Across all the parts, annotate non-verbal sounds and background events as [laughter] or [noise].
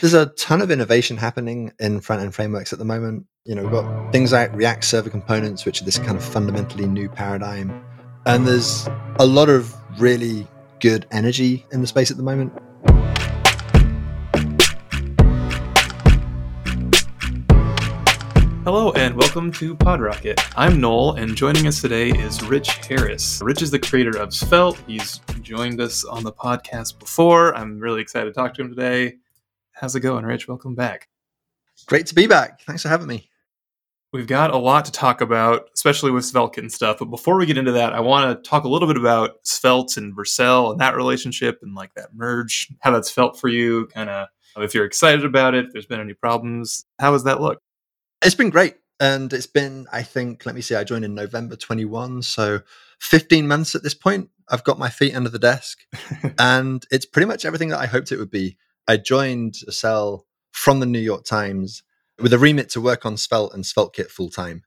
There's a ton of innovation happening in front end frameworks at the moment. You know, we've got things like React server components, which are this kind of fundamentally new paradigm. And there's a lot of really good energy in the space at the moment. Hello and welcome to PodRocket. I'm Noel, and joining us today is Rich Harris. Rich is the creator of Svelte. He's joined us on the podcast before. I'm really excited to talk to him today. How's it going, Rich? Welcome back. Great to be back. Thanks for having me. We've got a lot to talk about, especially with SvelteKit and stuff. But before we get into that, I want to talk a little bit about Svelte and Vercel and that relationship and like that merge, how that's felt for you, kind of if you're excited about it, if there's been any problems. How has that look? It's been great. And it's been, I think, let me see, I joined in November 21. So 15 months at this point. I've got my feet under the desk. [laughs] and it's pretty much everything that I hoped it would be. I joined Vercel from the New York Times with a remit to work on Svelte and SvelteKit full time.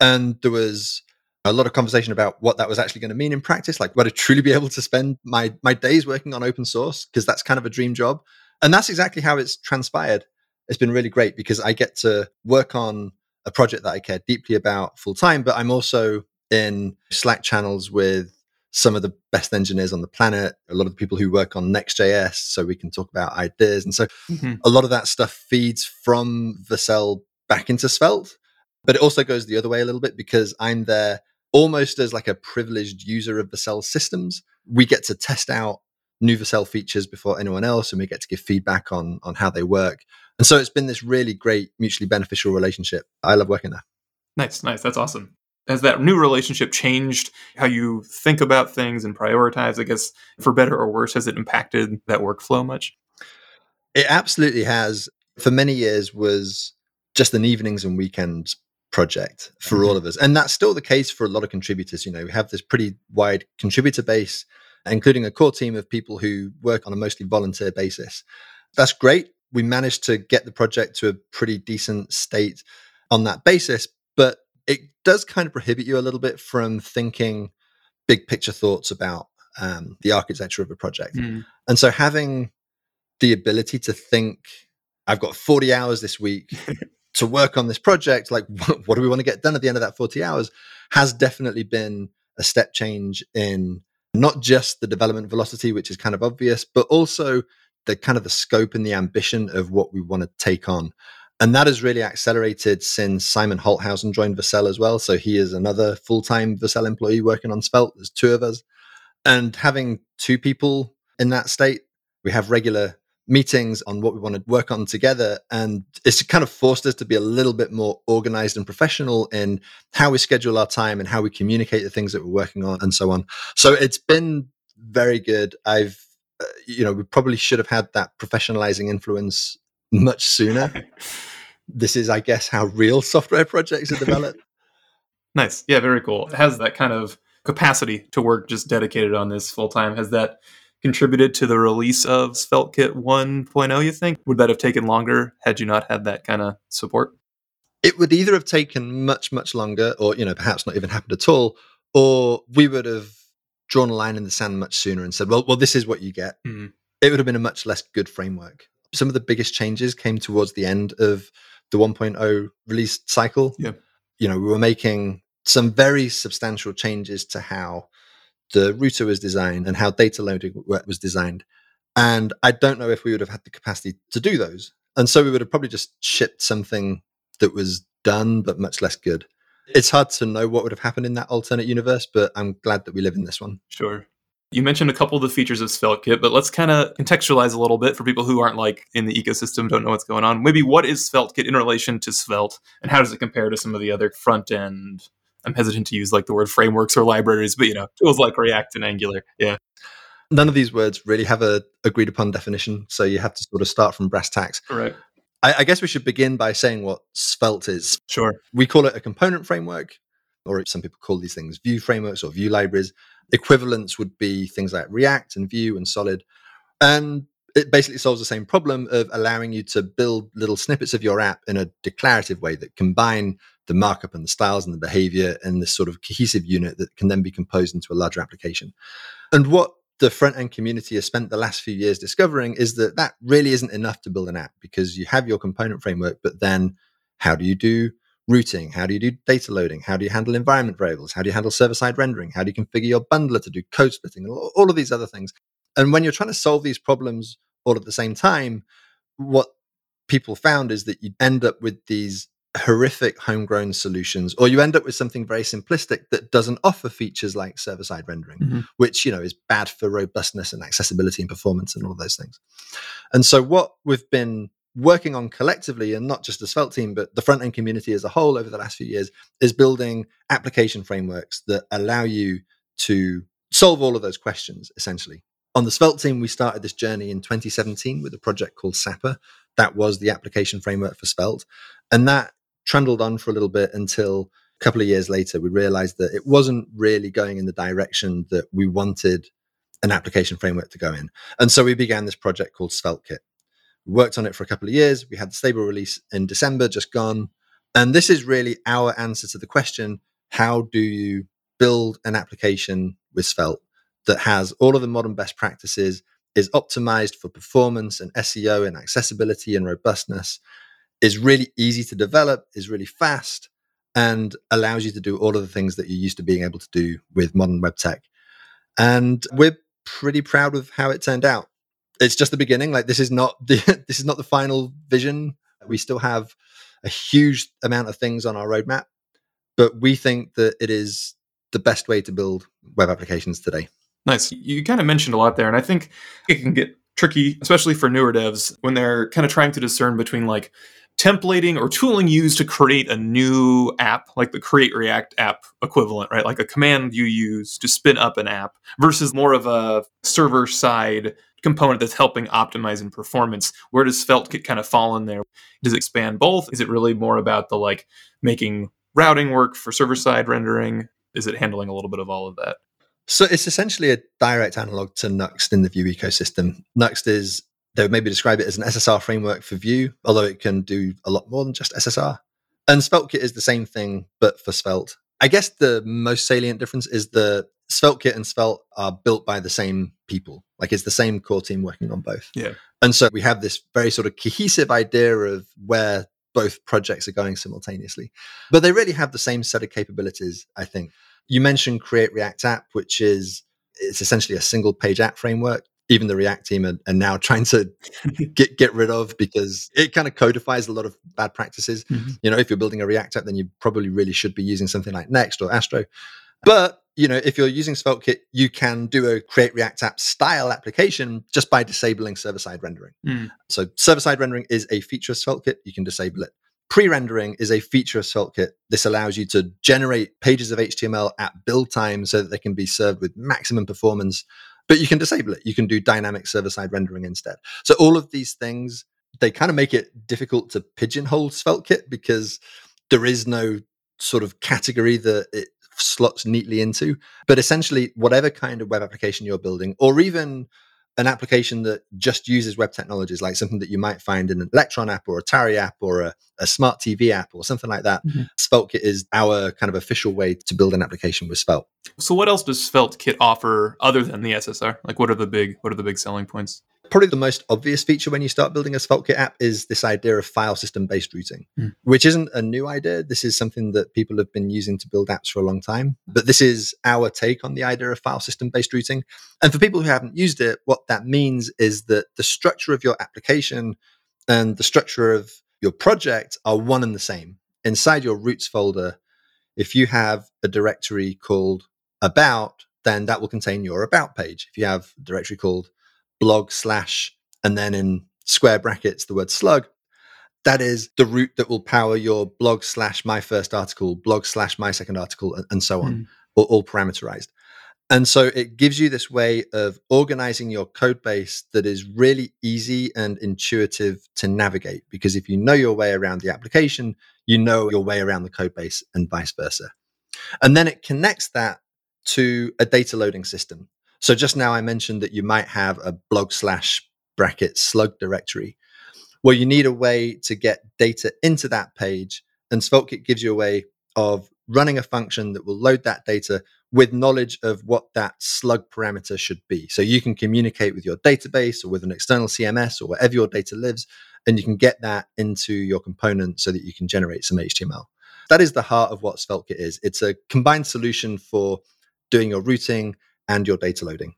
And there was a lot of conversation about what that was actually going to mean in practice, like would I truly be able to spend my my days working on open source because that's kind of a dream job. And that's exactly how it's transpired it's been really great because I get to work on a project that I care deeply about full time, but I'm also in Slack channels with some of the best engineers on the planet, a lot of the people who work on Next.js, so we can talk about ideas. And so mm-hmm. a lot of that stuff feeds from Vercel back into Svelte, but it also goes the other way a little bit because I'm there almost as like a privileged user of the Vercel systems. We get to test out new Vercel features before anyone else, and we get to give feedback on on how they work. And so it's been this really great, mutually beneficial relationship. I love working there. Nice, nice. That's awesome. Has that new relationship changed how you think about things and prioritize? I guess for better or worse, has it impacted that workflow much? It absolutely has. For many years was just an evenings and weekends project for mm-hmm. all of us. And that's still the case for a lot of contributors. You know, we have this pretty wide contributor base, including a core team of people who work on a mostly volunteer basis. That's great we managed to get the project to a pretty decent state on that basis, it does kind of prohibit you a little bit from thinking big picture thoughts about um, the architecture of a project. Mm. And so having the ability to think, I've got 40 hours this week [laughs] to work on this project, like [laughs] what, what do we want to get done at the end of that 40 hours, has definitely been a step change in not just the development velocity, which is kind of obvious, but also the kind of the scope and the ambition of what we want to take on. And that has really accelerated since Simon Holthausen joined Vercel as well. So he is another full time Vercel employee working on Svelte. There's two of us. And having two people in that state, we have regular meetings on what we want to work on together. And it's kind of forced us to be a little bit more organized and professional in how we schedule our time and how we communicate the things that we're working on and so on. So it's been very good. I've uh, you know, we probably should have had that professionalizing influence much sooner. this is, I guess, how real software projects are developed. [laughs] nice. Yeah, very cool. It has that kind of capacity to work just dedicated on this full time. Has that contributed to the release of SvelteKit 1.0, you think? Would that have taken longer had you not had that kind of support? It would either have taken much, much longer, or, you know, perhaps not even happened at all, or we would have drawn a line in the sand much sooner and said, well, well, this is what you get, mm-hmm. it would have been a much less good framework. Some of the biggest changes came towards the end of the 1.0 release cycle. Yeah. You know, we were making some very substantial changes to how the router was designed and how data loading was designed. And I don't know if we would have had the capacity to do those. And so we would have probably just shipped something that was done, but much less good it's hard to know what would have happened in that alternate universe, but I'm glad that we live in this one. Sure. You mentioned a couple of the features of SvelteKit, but let's kind of contextualize a little bit for people who aren't like in the ecosystem, don't know what's going on. Maybe what is SvelteKit in relation to Svelte, and how does it compare to some of the other front end? I'm hesitant to use like the word frameworks or libraries, but you know, tools like React and Angular. Yeah. None of these words really have a agreed upon definition, so you have to sort of start from brass tacks. Right. I, I guess we should begin by saying what Svelte is. Sure. We call it a component framework, or some people call these things view frameworks or view libraries. Equivalents would be things like React and Vue and Solid. And it basically solves the same problem of allowing you to build little snippets of your app in a declarative way that combine the markup and the styles and the behavior in this sort of cohesive unit that can then be composed into a larger application. And what the front end community has spent the last few years discovering is that that really isn't enough to build an app because you have your component framework, but then how do you do routing? How do you do data loading? How do you handle environment variables? How do you handle server side rendering? How do you configure your bundler to do code splitting? All of these other things. And when you're trying to solve these problems all at the same time, what people found is that you end up with these horrific homegrown solutions or you end up with something very simplistic that doesn't offer features like server side rendering mm-hmm. which you know is bad for robustness and accessibility and performance and all of those things and so what we've been working on collectively and not just the svelte team but the front end community as a whole over the last few years is building application frameworks that allow you to solve all of those questions essentially on the svelte team we started this journey in 2017 with a project called sapper that was the application framework for svelte and that trundled on for a little bit until a couple of years later, we realized that it wasn't really going in the direction that we wanted an application framework to go in. And so we began this project called SvelteKit. Worked on it for a couple of years. We had the stable release in December, just gone. And this is really our answer to the question how do you build an application with Svelte that has all of the modern best practices, is optimized for performance and SEO and accessibility and robustness, is really easy to develop, is really fast, and allows you to do all of the things that you're used to being able to do with modern web tech. And we're pretty proud of how it turned out. It's just the beginning. Like this is not the [laughs] this is not the final vision. We still have a huge amount of things on our roadmap, but we think that it is the best way to build web applications today. Nice. You kind of mentioned a lot there, and I think it can get tricky, especially for newer devs, when they're kind of trying to discern between like templating or tooling used to create a new app, like the create React app equivalent, right? Like a command you use to spin up an app versus more of a server side component that's helping optimize in performance. Where does SvelteKit kind of fall in there? Does it expand both? Is it really more about the like making routing work for server side rendering? Is it handling a little bit of all of that? So it's essentially a direct analog to Nuxt in the Vue ecosystem. Nuxt is they would maybe describe it as an SSR framework for Vue, although it can do a lot more than just SSR. And SvelteKit is the same thing, but for Svelte. I guess the most salient difference is the SvelteKit and Svelte are built by the same people. Like it's the same core team working on both. Yeah. And so we have this very sort of cohesive idea of where both projects are going simultaneously. But they really have the same set of capabilities, I think. You mentioned Create React App, which is it's essentially a single page app framework even the React team are, are now [laughs] trying to [laughs] get get rid of because it kind of codifies a lot of bad practices. Mm-hmm. You know, if you're building a React app, then you probably really should be using something like Next or Astro. But you know, if you're using SvelteKit, you can do a create React app style application just by disabling server side rendering. Mm. So server side rendering is a feature of SvelteKit. You can disable it. Pre-rendering is a feature of SvelteKit. This allows you to generate pages of HTML at build time so that they can be served with maximum performance but you can disable it. You can do dynamic server side rendering instead. So all of these things, they kind of make it difficult to pigeonhole SvelteKit because there is no sort of category that it slots neatly into. But essentially, whatever kind of web application you're building, or even an application that just uses web technologies, like something that you might find in an Electron app or a Tauri app or a, a smart TV app or something like that. Mm-hmm. SvelteKit is our kind of official way to build an application with Svelte. So, what else does SvelteKit offer other than the SSR? Like, what are the big what are the big selling points? Probably the most obvious feature when you start building a SvelteKit app is this idea of file system based routing, mm. which isn't a new idea. This is something that people have been using to build apps for a long time. But this is our take on the idea of file system based routing. And for people who haven't used it, what that means is that the structure of your application and the structure of your project are one and the same. Inside your routes folder, if you have a directory called about, then that will contain your about page. If you have a directory called blog slash, and then in square brackets, the word slug. That is the route that will power your blog slash my first article, blog slash my second article, and, and so on, mm. all, all parameterized. And so it gives you this way of organizing your code base that is really easy and intuitive to navigate. Because if you know your way around the application, you know your way around the code base and vice versa. And then it connects that to a data loading system. So just now I mentioned that you might have a blog slash bracket slug directory. Well, you need a way to get data into that page, and SvelteKit gives you a way of running a function that will load that data with knowledge of what that slug parameter should be. So you can communicate with your database or with an external CMS or wherever your data lives, and you can get that into your component so that you can generate some HTML. That is the heart of what SvelteKit is. It's a combined solution for doing your routing and your data loading.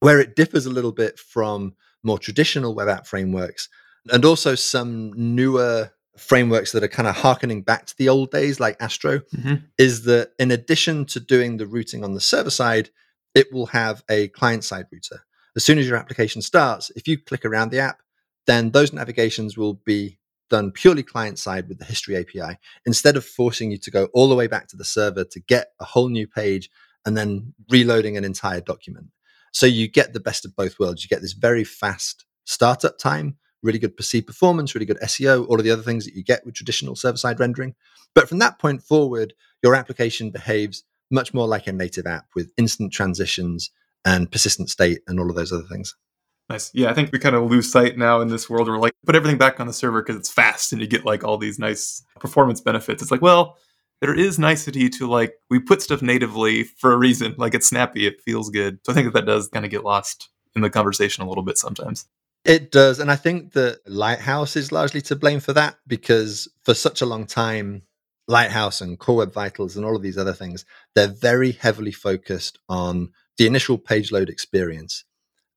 Where it differs a little bit from more traditional web app frameworks and also some newer frameworks that are kind of harkening back to the old days, like Astro, mm-hmm. is that in addition to doing the routing on the server side, it will have a client side router. As soon as your application starts, if you click around the app, then those navigations will be done purely client side with the history API instead of forcing you to go all the way back to the server to get a whole new page and then reloading an entire document. So you get the best of both worlds. You get this very fast startup time really good perceived performance, really good SEO, all of the other things that you get with traditional server side rendering. But from that point forward, your application behaves much more like a native app with instant transitions and persistent state and all of those other things. Nice. Yeah, I think we kind of lose sight now in this world where like put everything back on the server because it's fast and you get like all these nice performance benefits. It's like, well, there is nicety to like we put stuff natively for a reason. Like it's snappy, it feels good. So I think that that does kind of get lost in the conversation a little bit sometimes. It does. And I think that Lighthouse is largely to blame for that because for such a long time, Lighthouse and Core Web Vitals and all of these other things, they're very heavily focused on the initial page load experience.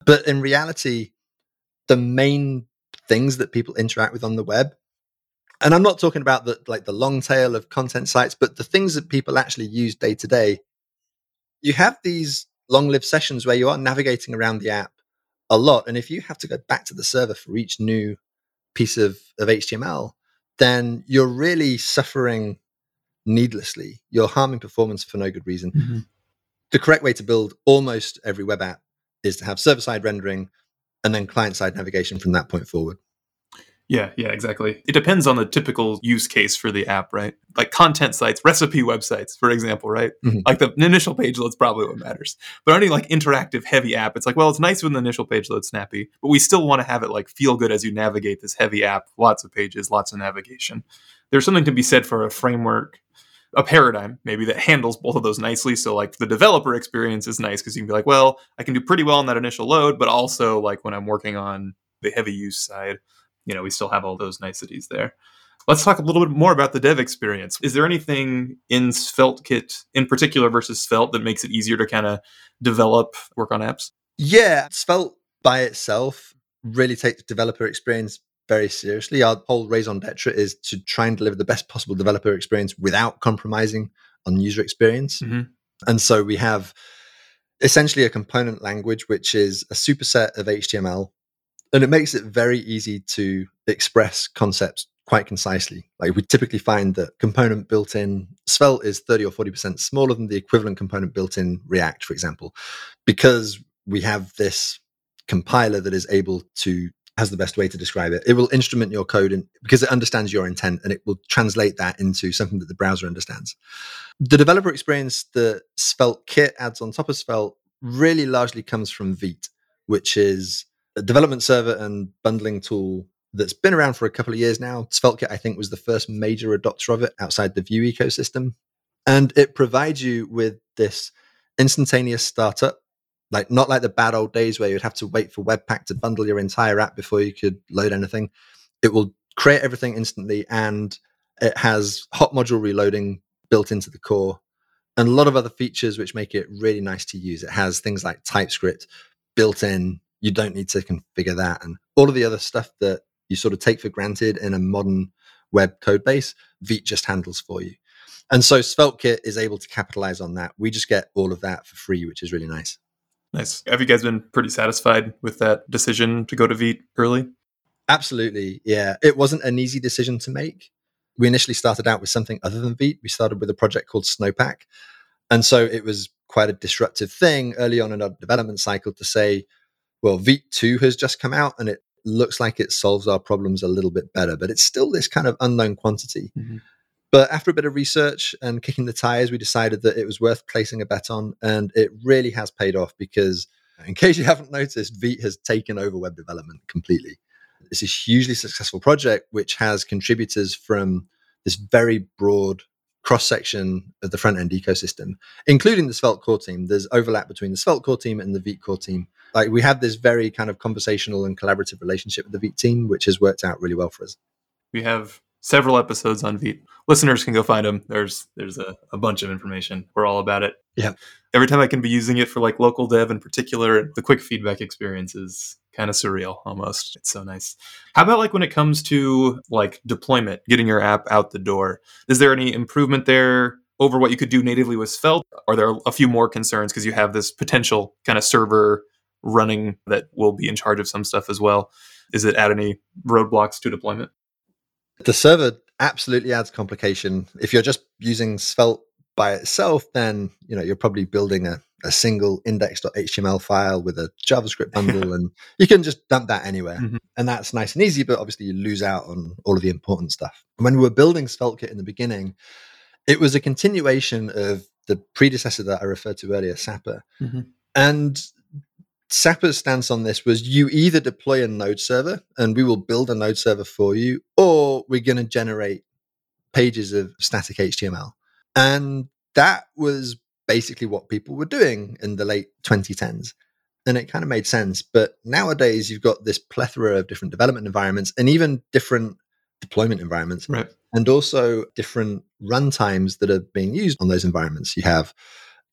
But in reality, the main things that people interact with on the web, and I'm not talking about the like the long tail of content sites, but the things that people actually use day to day, you have these long-lived sessions where you are navigating around the app a lot. And if you have to go back to the server for each new piece of, of HTML, then you're really suffering needlessly. You're harming performance for no good reason. Mm-hmm. The correct way to build almost every web app is to have server side rendering and then client side navigation from that point forward. Yeah, yeah, exactly. It depends on the typical use case for the app, right? Like content sites, recipe websites, for example, right? Mm-hmm. Like the initial page load's probably what matters. But any like interactive heavy app, it's like, well, it's nice when the initial page load's snappy, but we still want to have it like feel good as you navigate this heavy app, lots of pages, lots of navigation. There's something to be said for a framework a paradigm maybe that handles both of those nicely. So like the developer experience is nice because you can be like, well, I can do pretty well on that initial load, but also like when I'm working on the heavy use side, you know, we still have all those niceties there. Let's talk a little bit more about the dev experience. Is there anything in SvelteKit in particular versus Svelte that makes it easier to kind of develop, work on apps? Yeah, Svelte by itself really takes developer experience very seriously. Our whole raison d'etre is to try and deliver the best possible developer experience without compromising on user experience. Mm-hmm. And so we have essentially a component language, which is a superset of HTML and it makes it very easy to express concepts quite concisely. Like we typically find that component built in Svelte is 30 or 40% smaller than the equivalent component built in React, for example, because we have this compiler that is able to has the best way to describe it. It will instrument your code and because it understands your intent and it will translate that into something that the browser understands. The developer experience that Svelte kit adds on top of Svelte really largely comes from Vite, which is a development server and bundling tool that's been around for a couple of years now. SvelteKit, I think, was the first major adopter of it outside the Vue ecosystem. And it provides you with this instantaneous startup, like not like the bad old days where you'd have to wait for Webpack to bundle your entire app before you could load anything. It will create everything instantly and it has hot module reloading built into the core and a lot of other features which make it really nice to use. It has things like TypeScript built in you don't need to configure that and all of the other stuff that you sort of take for granted in a modern web code base Vite just handles for you. And so SvelteKit is able to capitalize on that. We just get all of that for free which is really nice. Nice. Have you guys been pretty satisfied with that decision to go to Vite early? Absolutely yeah. It wasn't an easy decision to make. We initially started out with something other than Vite we started with a project called snowpack. And so it was quite a disruptive thing early on in our development cycle to say well, Vite 2 has just come out and it looks like it solves our problems a little bit better, but it's still this kind of unknown quantity. Mm-hmm. But after a bit of research and kicking the tires, we decided that it was worth placing a bet on. And it really has paid off because, in case you haven't noticed, Vite has taken over web development completely. It's a hugely successful project which has contributors from this very broad cross section of the front end ecosystem, including the Svelte core team. There's overlap between the Svelte core team and the Vite core team. Like we have this very kind of conversational and collaborative relationship with the Vite team, which has worked out really well for us. We have several episodes on Vite. Listeners can go find them. There's there's a, a bunch of information. We're all about it. Yeah. Every time I can be using it for like local dev in particular, the quick feedback experience is kind of surreal almost. It's so nice. How about like when it comes to like deployment, getting your app out the door? Is there any improvement there over what you could do natively with Svelte? Are there a few more concerns because you have this potential kind of server running that will be in charge of some stuff as well? Is it add any roadblocks to deployment? The server absolutely adds complication. If you're just using Svelte by itself, then you know you're probably building a, a single index.html file with a JavaScript [laughs] bundle, and you can just dump that anywhere, mm-hmm. and that's nice and easy. But obviously, you lose out on all of the important stuff. When we were building SvelteKit in the beginning, it was a continuation of the predecessor that I referred to earlier, Sapper, mm-hmm. and Sapper's stance on this was you either deploy a node server and we will build a node server for you, or we're going to generate pages of static HTML. And that was basically what people were doing in the late 2010s. And it kind of made sense. But nowadays, you've got this plethora of different development environments and even different deployment environments. Right. And also different runtimes that are being used on those environments. You have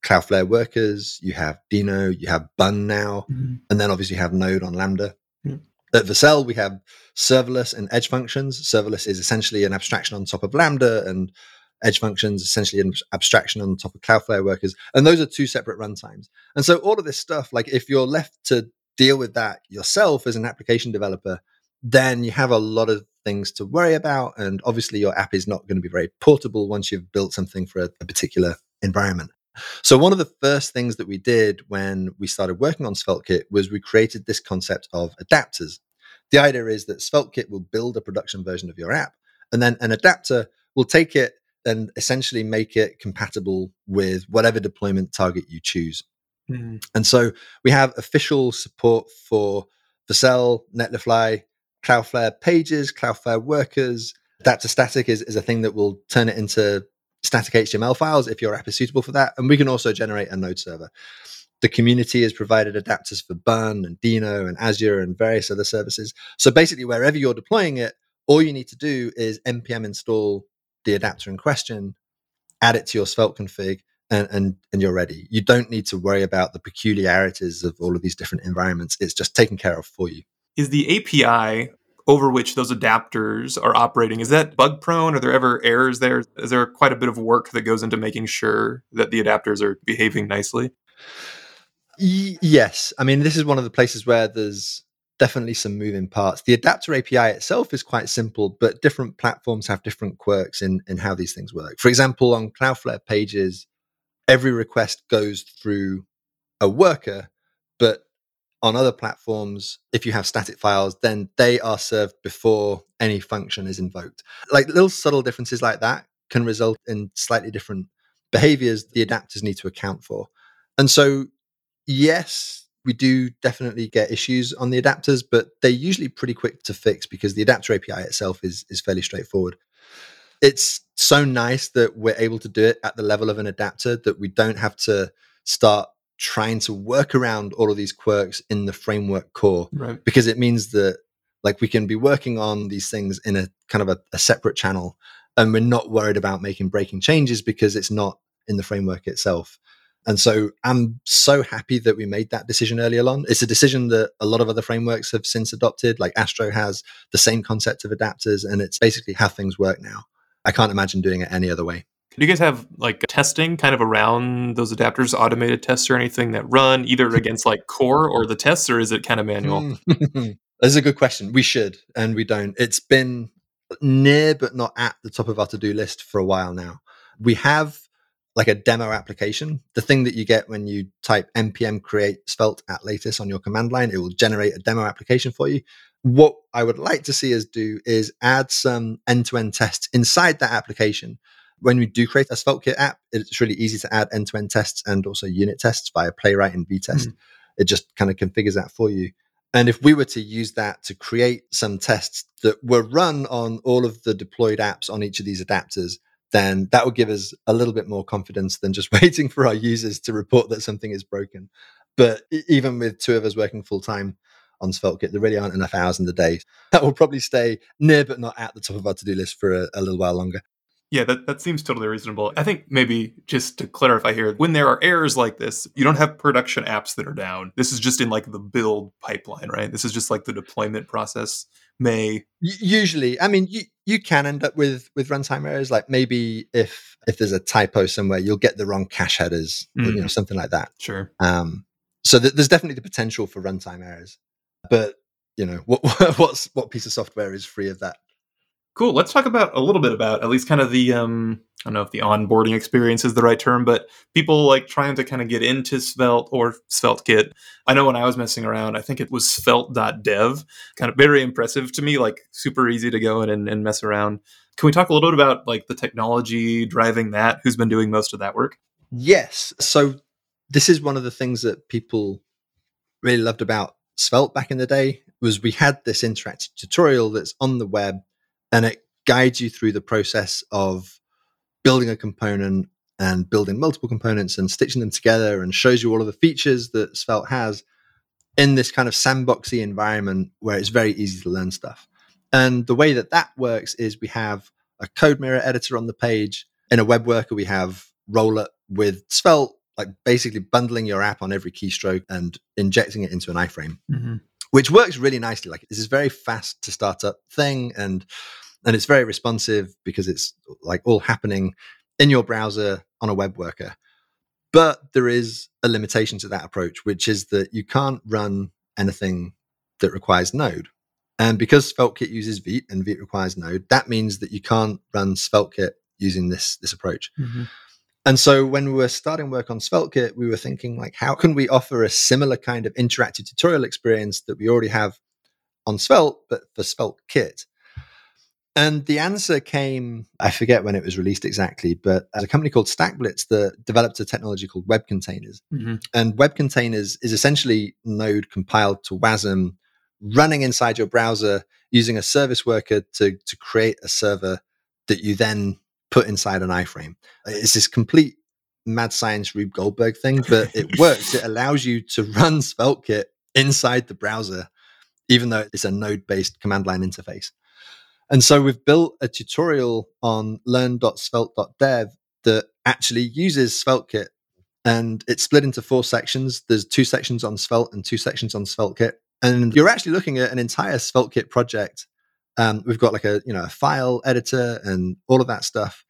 Cloudflare workers, you have Deno, you have Bun now, mm-hmm. and then obviously you have Node on Lambda. Mm-hmm. At Vercel, we have serverless and edge functions. Serverless is essentially an abstraction on top of Lambda, and edge functions essentially an abstraction on top of Cloudflare workers. And those are two separate runtimes. And so all of this stuff, like if you're left to deal with that yourself as an application developer, then you have a lot of things to worry about. And obviously, your app is not going to be very portable once you've built something for a, a particular environment. So, one of the first things that we did when we started working on SvelteKit was we created this concept of adapters. The idea is that SvelteKit will build a production version of your app, and then an adapter will take it and essentially make it compatible with whatever deployment target you choose. Mm. And so we have official support for Vercel, Netlify, Cloudflare pages, Cloudflare workers. Adapter static is, is a thing that will turn it into static HTML files if your app is suitable for that. And we can also generate a node server. The community has provided adapters for Bun and Deno and Azure and various other services. So basically, wherever you're deploying it, all you need to do is npm install the adapter in question, add it to your Svelte config, and, and, and you're ready. You don't need to worry about the peculiarities of all of these different environments. It's just taken care of for you. Is the API over which those adapters are operating. Is that bug prone? Are there ever errors there? Is there quite a bit of work that goes into making sure that the adapters are behaving nicely? Y- yes. I mean this is one of the places where there's definitely some moving parts. The adapter api itself is quite simple but different platforms have different quirks in in how these things work. For example on cloudflare pages every request goes through a worker on other platforms, if you have static files, then they are served before any function is invoked. Like little subtle differences like that can result in slightly different behaviors the adapters need to account for. And so, yes, we do definitely get issues on the adapters, but they're usually pretty quick to fix because the adapter API itself is, is fairly straightforward. It's so nice that we're able to do it at the level of an adapter that we don't have to start trying to work around all of these quirks in the framework core right. because it means that like we can be working on these things in a kind of a, a, separate channel and we're not worried about making breaking changes because it's not in the framework itself. And so i'm so happy that we made that decision earlier on. It's a decision that a lot of other frameworks have since adopted. Like astro has the same concept of adapters and it's basically how things work now. I can't imagine doing it any other way do you guys have like testing kind of around those adapters, automated tests or anything that run either against like core or the tests, or is it kind of manual? Hmm. [laughs] That's a good question. We should, and we don't. It's been near but not at the top of our to do list for a while now. We have like a demo application, the thing that you get when you type npm create svelte at latest on your command line, it will generate a demo application for you. What I would like to see us do is add some end to end tests inside that application when we do create a SvelteKit app, it's really easy to add end to end tests and also unit tests via Playwright and Vitest. Mm. It just kind of configures that for you. And if we were to use that to create some tests that were run on all of the deployed apps on each of these adapters, then that would give us a little bit more confidence than just [laughs] waiting for our users to report that something is broken. But even with two of us working full time on SvelteKit, there really aren't enough hours in the day. That will probably stay near but not at the top of our to do list for a, a little while longer. Yeah, that, that seems totally reasonable. I think maybe just to clarify here, when there are errors like this, you don't have production apps that are down. This is just in like the build pipeline, right? This is just like the deployment process may usually i mean you, you can end up with with runtime errors like maybe if if there's a typo somewhere you'll get the wrong cache headers mm. or, you know mm. something like that sure um so th- there's definitely the potential for runtime errors but you know what [laughs] what's what piece of software is free of that Cool. Let's talk about a little bit about at least kind of the um, I don't know if the onboarding experience is the right term, but people like trying to kind of get into Svelte or SvelteKit. I know when I was messing around, I think it was svelte.dev. Kind of very impressive to me, like super easy to go in and, and mess around. Can we talk a little bit about like the technology driving that? Who's been doing most of that work? Yes. So this is one of the things that people really loved about Svelte back in the day was we had this interactive tutorial that's on the web and it guides you through the process of building a component and building multiple components and stitching them together and shows you all of the features that Svelte has in this kind of sandboxy environment where it's very easy to learn stuff. And the way that that works is we have a code mirror editor on the page. In a web worker, we have Rollup with Svelte, like basically bundling your app on every keystroke and injecting it into an iframe. Mm-hmm which works really nicely. Like this is very fast to start up thing, and and it's very responsive because it's like all happening in your browser on a web worker. But there is a limitation to that approach, which is that you can't run anything that requires Node. And because SvelteKit uses Vite and Vite requires Node, that means that you can't run SvelteKit using this this approach. Mm-hmm. And so when we were starting work on SvelteKit, we were thinking like, how can we offer a similar kind of interactive tutorial experience that we already have on Svelte, but for SvelteKit? And the answer came, I forget when it was released exactly, but a company called StackBlitz that developed a technology called web containers. Mm-hmm. And web containers is essentially Node compiled to WASM running inside your browser using a service worker to, to create a server that you then put inside an iframe. Uh, it's this complete mad science Rube Goldberg thing, but it works. it [laughs] allows you to run [laughs] SvelteKit inside the browser, even though it's a node based command line interface. And so we've built a tutorial on learn.svelte.dev that actually uses SvelteKit. And it's split into four sections. There's two sections on Svelte and two sections on SvelteKit. And you're actually looking at an entire SvelteKit project um, we've got like a you know a file editor and all of that stuff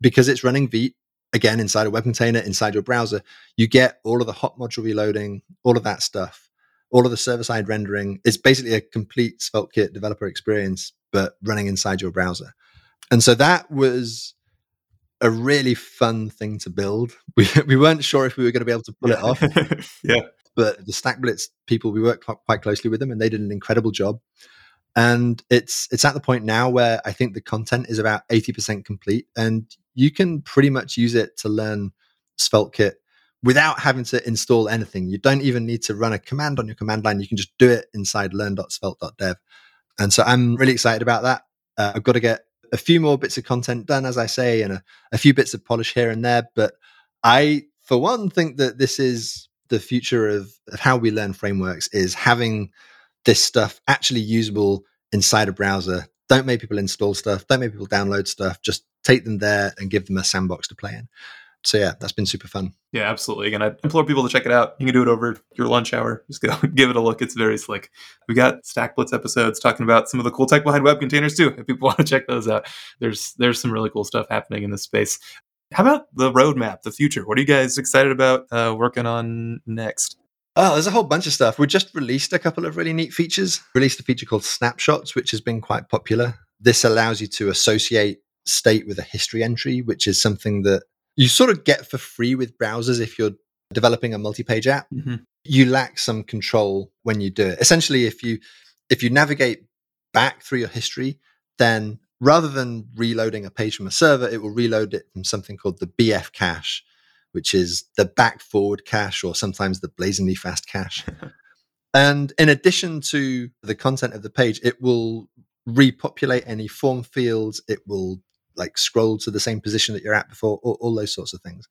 because it's running Vite again inside a web container inside your browser. You get all of the hot module reloading, all of that stuff, all of the server side rendering. It's basically a complete SvelteKit developer experience, but running inside your browser. And so that was a really fun thing to build. [laughs] We we weren't sure if we were going to be able to pull yeah. it off. [laughs] yeah. But the StackBlitz people, we worked quite closely with them, and they did an incredible job and it's it's at the point now where I think the content is about 80% complete and you can pretty much use it to learn SvelteKit without having to install anything. You don't even need to run a command on your command line. You can just do it inside learn.svelte.dev. And so I'm really excited about that. Uh, I've got to get a few more bits of content done, as I say, and a, a few bits of polish here and there. But I, for one, think that this is the future of, of how we learn frameworks is having this stuff actually usable inside a browser. Don't make people install stuff. Don't make people download stuff. Just take them there and give them a sandbox to play in. So yeah, that's been super fun. Yeah, absolutely. Again, I implore people to check it out. You can do it over your lunch hour. Just go [laughs] give it a look. It's very slick. We got StackBlitz episodes talking about some of the cool tech behind web containers too. If people [laughs] want to check those out, there's there's some really cool stuff happening in this space. How about the roadmap, the future? What are you guys excited about uh, working on next? Oh, there's a whole bunch of stuff. We just released a couple of really neat features. Released a feature called Snapshots, which has been quite popular. This allows you to associate state with a history entry, which is something that you sort of get for free with browsers if you're developing a multi-page app. Mm-hmm. You lack some control when you do it. Essentially, if you if you navigate back through your history, then rather than reloading a page from a server, it will reload it from something called the BF cache, which is the back forward cache or sometimes the blazingly fast cache. [laughs] and in addition to the content of the page, it will repopulate any form fields. It will like scroll to the same position that you're at before, all, all those sorts of things.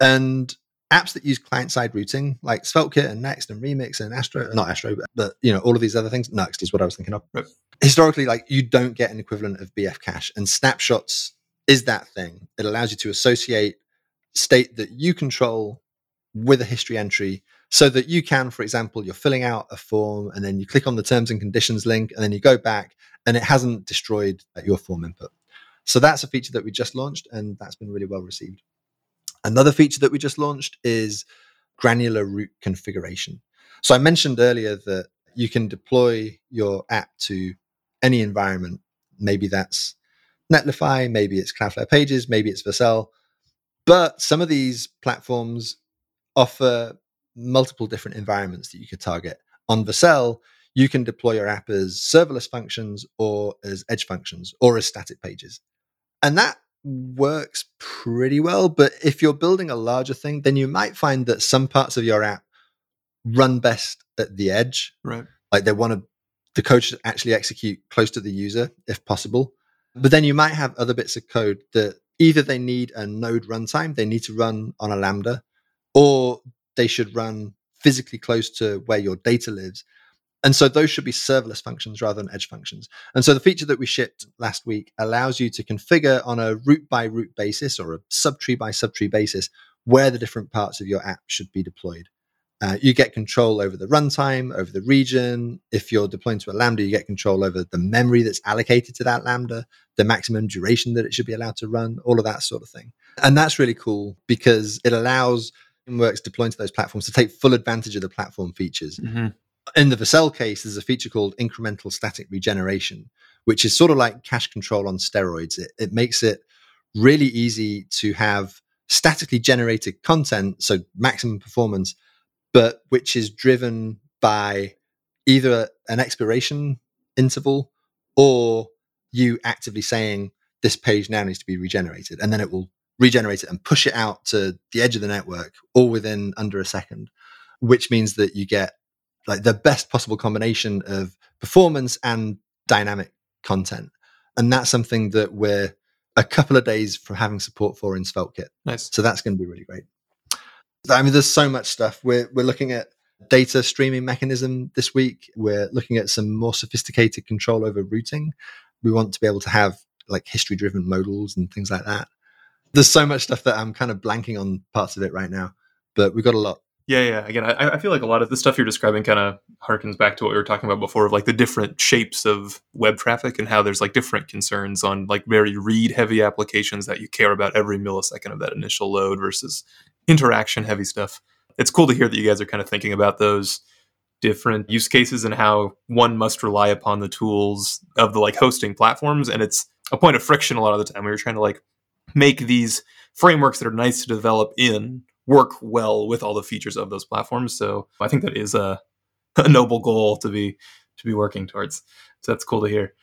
And apps that use client-side routing, like SvelteKit and Next and Remix and Astro, not Astro, but, but you know all of these other things. Next is what I was thinking of. Right. Historically, like you don't get an equivalent of BF cache, and snapshots is that thing. It allows you to associate state that you control with a history entry so that you can, for example, you're filling out a form and then you click on the terms and conditions link and then you go back and it hasn't destroyed uh, your form input. So that's a feature that we just launched and that's been really well received. Another feature that we just launched is granular route configuration. So I mentioned earlier that you can deploy your app to any environment. Maybe that's Netlify, maybe it's Cloudflare Pages, maybe it's Vercel. But some of these platforms offer multiple different environments that you could target. On Vercel, you can deploy your app as serverless functions or as edge functions or as static pages. And that works pretty well. But if you're building a larger thing, then you might find that some parts of your app run best at the edge. Right. Like they want to, the code should actually execute close to the user if possible. But then you might have other bits of code that either they need a node runtime, they need to run on a Lambda, or they should run physically close to where your data lives. And so those should be serverless functions rather than edge functions. And so the feature that we shipped last week allows you to configure on a route by route basis or a subtree by subtree basis where the different parts of your app should be deployed. Uh, you get control over the runtime, over the region. If you're deploying to a Lambda, you get control over the memory that's allocated to that Lambda, the maximum duration that it should be allowed to run, all of that sort of thing. And that's really cool because it allows frameworks deploying to those platforms to take full advantage of the platform features. Mm-hmm. In the Vercel case, there's a feature called incremental static regeneration, which is sort of like cache control on steroids. It, it makes it really easy to have statically generated content, so maximum performance, but which is driven by either an expiration interval or you actively saying this page now needs to be regenerated and then it will regenerate it and push it out to the edge of the network all within under a second which means that you get like the best possible combination of performance and dynamic content and that's something that we're a couple of days from having support for in SvelteKit. Nice. So that's going to be really great. I mean, there's so much stuff. We're we're looking at data streaming mechanism this week. We're looking at some more sophisticated control over routing. We want to be able to have like history driven modals and things like that. There's so much stuff that I'm kind of blanking on parts of it right now, but we've got a lot. Yeah, yeah. Again, I, I feel like a lot of the stuff you're describing kind of harkens back to what we were talking about before of like the different shapes of web traffic and how there's like different concerns on like very read heavy applications that you care about every millisecond of that initial load versus interaction heavy stuff. It's cool to hear that you guys are kind of thinking about those different use cases and how one must rely upon the tools of the like hosting platforms and it's a point of friction a lot of the time we are trying to like make these frameworks that are nice to develop in work well with all the features of those platforms. So i think that is a, [laughs] a noble goal to be to be working towards. So that's cool to hear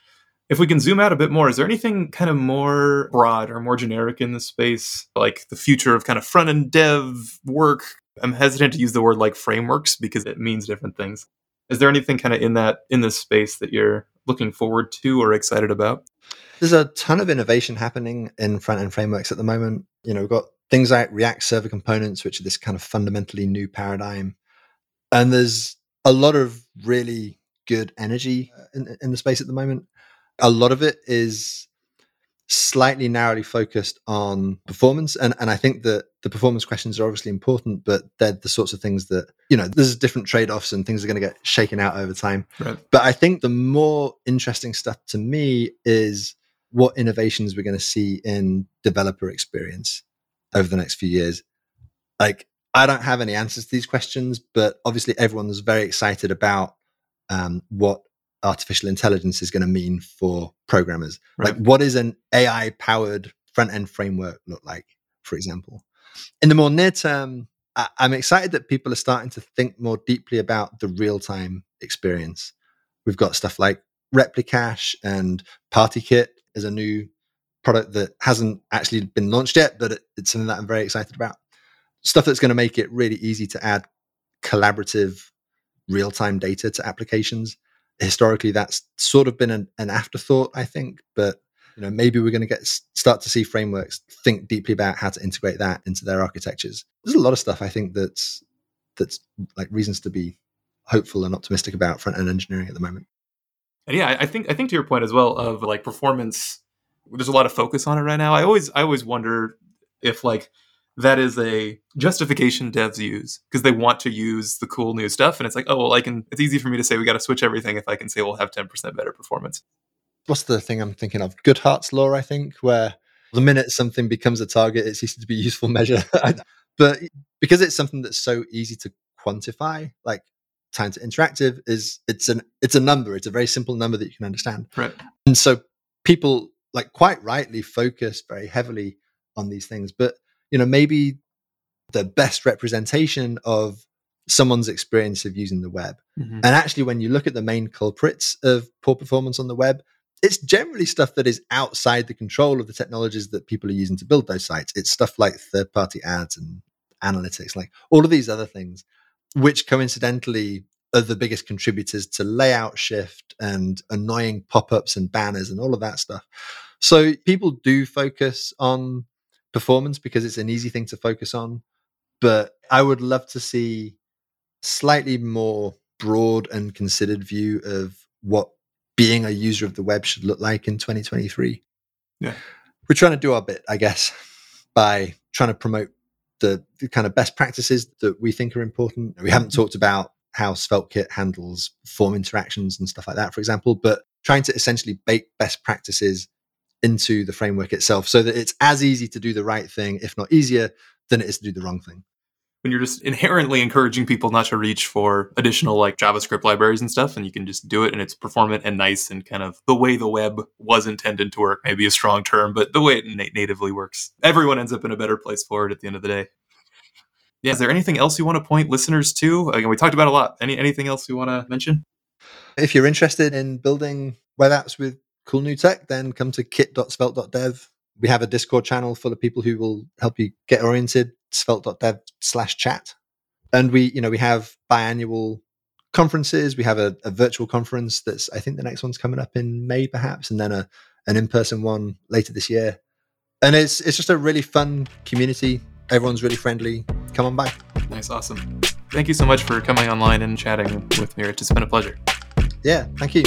if we can zoom out a bit more, is there anything kind of more broad or more generic in this space, like the future of kind of front end dev work? I'm hesitant to use the word like frameworks because it means different things. Is there anything kind of in that in this space that you're looking forward to or excited about? There's a ton of innovation happening in front end frameworks at the moment. You know, we've got things like React Server Components, which are this kind of fundamentally new paradigm. And there's a lot of really good energy uh, in, in the space at the moment a lot of it is slightly narrowly focused on performance and and I think that the performance questions are obviously important but they're the sorts of things that you know there's different trade-offs and things are going to get shaken out over time right. but I think the more interesting stuff to me is what innovations we're going to see in developer experience over the next few years like I don't have any answers to these questions but obviously everyone's very excited about um, what artificial intelligence is going to mean for programmers. Right. Like, what is an AI powered front end framework look like, for example? In the more near term, I- I'm excited that people are starting to think more deeply about the real time experience. We've got stuff like Replicache and PartyKit is a new product that hasn't actually been launched yet, but it, it's something that I'm very excited about. Stuff that's going to make it really easy to add collaborative real time data to applications historically that's sort of been an, an afterthought i think but You know, maybe we're going to get start to see frameworks think deeply about how to integrate that into their architectures. There's a lot of stuff I think that's that's like reasons to be hopeful and optimistic about front end engineering at the moment. And yeah, I think I think to your point as well of like performance. There's a lot of focus on it right now. I always I always wonder if like that is a justification devs use because they want to use the cool new stuff and it's like oh well i can it's easy for me to say we got to switch everything if i can say we'll have 10% better performance. What's the thing i'm thinking of? Goodhart's law i think where the minute something becomes a target it ceases to be a useful measure. [laughs] But because it's something that's so easy to quantify like time to interactive is it's an it's a number it's a very simple number that you can understand. Right. And so people like quite rightly focus very heavily on these things but you know maybe the best representation of someone's experience of using the web. Mm-hmm. and actually when you look at the main culprits of poor performance on the web it's generally stuff that is outside the control of the technologies that people are using to build those sites. It's stuff like third party ads and analytics like all of these other things which coincidentally are the biggest contributors to layout shift and annoying pop-ups and banners and all of that stuff. So people do focus on performance because it's an easy thing to focus on. But I would love to see slightly more broad and considered view of what being a user of the web should look like in 2023. Yeah. We're trying to do our bit, I guess, by trying to promote the, the kind of best practices that we think are important. We haven't mm-hmm. talked about how SvelteKit handles form interactions and stuff like that, for example, but trying to essentially bake best practices into the framework itself so that it's as easy to do the right thing, if not easier, than it is to do the wrong thing. When you're just inherently encouraging people not to reach for additional like JavaScript libraries and stuff, and you can just do it and it's performant and nice and kind of the way the web was intended to work, maybe a strong term, but the way it na- natively works. Everyone ends up in a better place for it at the end of the day. Yeah, is there anything else you want to point listeners to? Again, we talked about a lot. Any anything else you want to mention? If you're interested in building web apps with cool new tech, then come to kit.svelte.dev. We have a Discord channel full of people who will help you get oriented, svelte.dev slash chat. And we, you know, we have biannual conferences. We have a, a, virtual conference that's, I think the next one's coming up in May, perhaps, and then a, an in-person one later this year. And it's it's just a really fun community. Everyone's really friendly. Come on by. Nice, awesome. Thank you so much for coming online and chatting with me. It's been a pleasure. Yeah, thank you.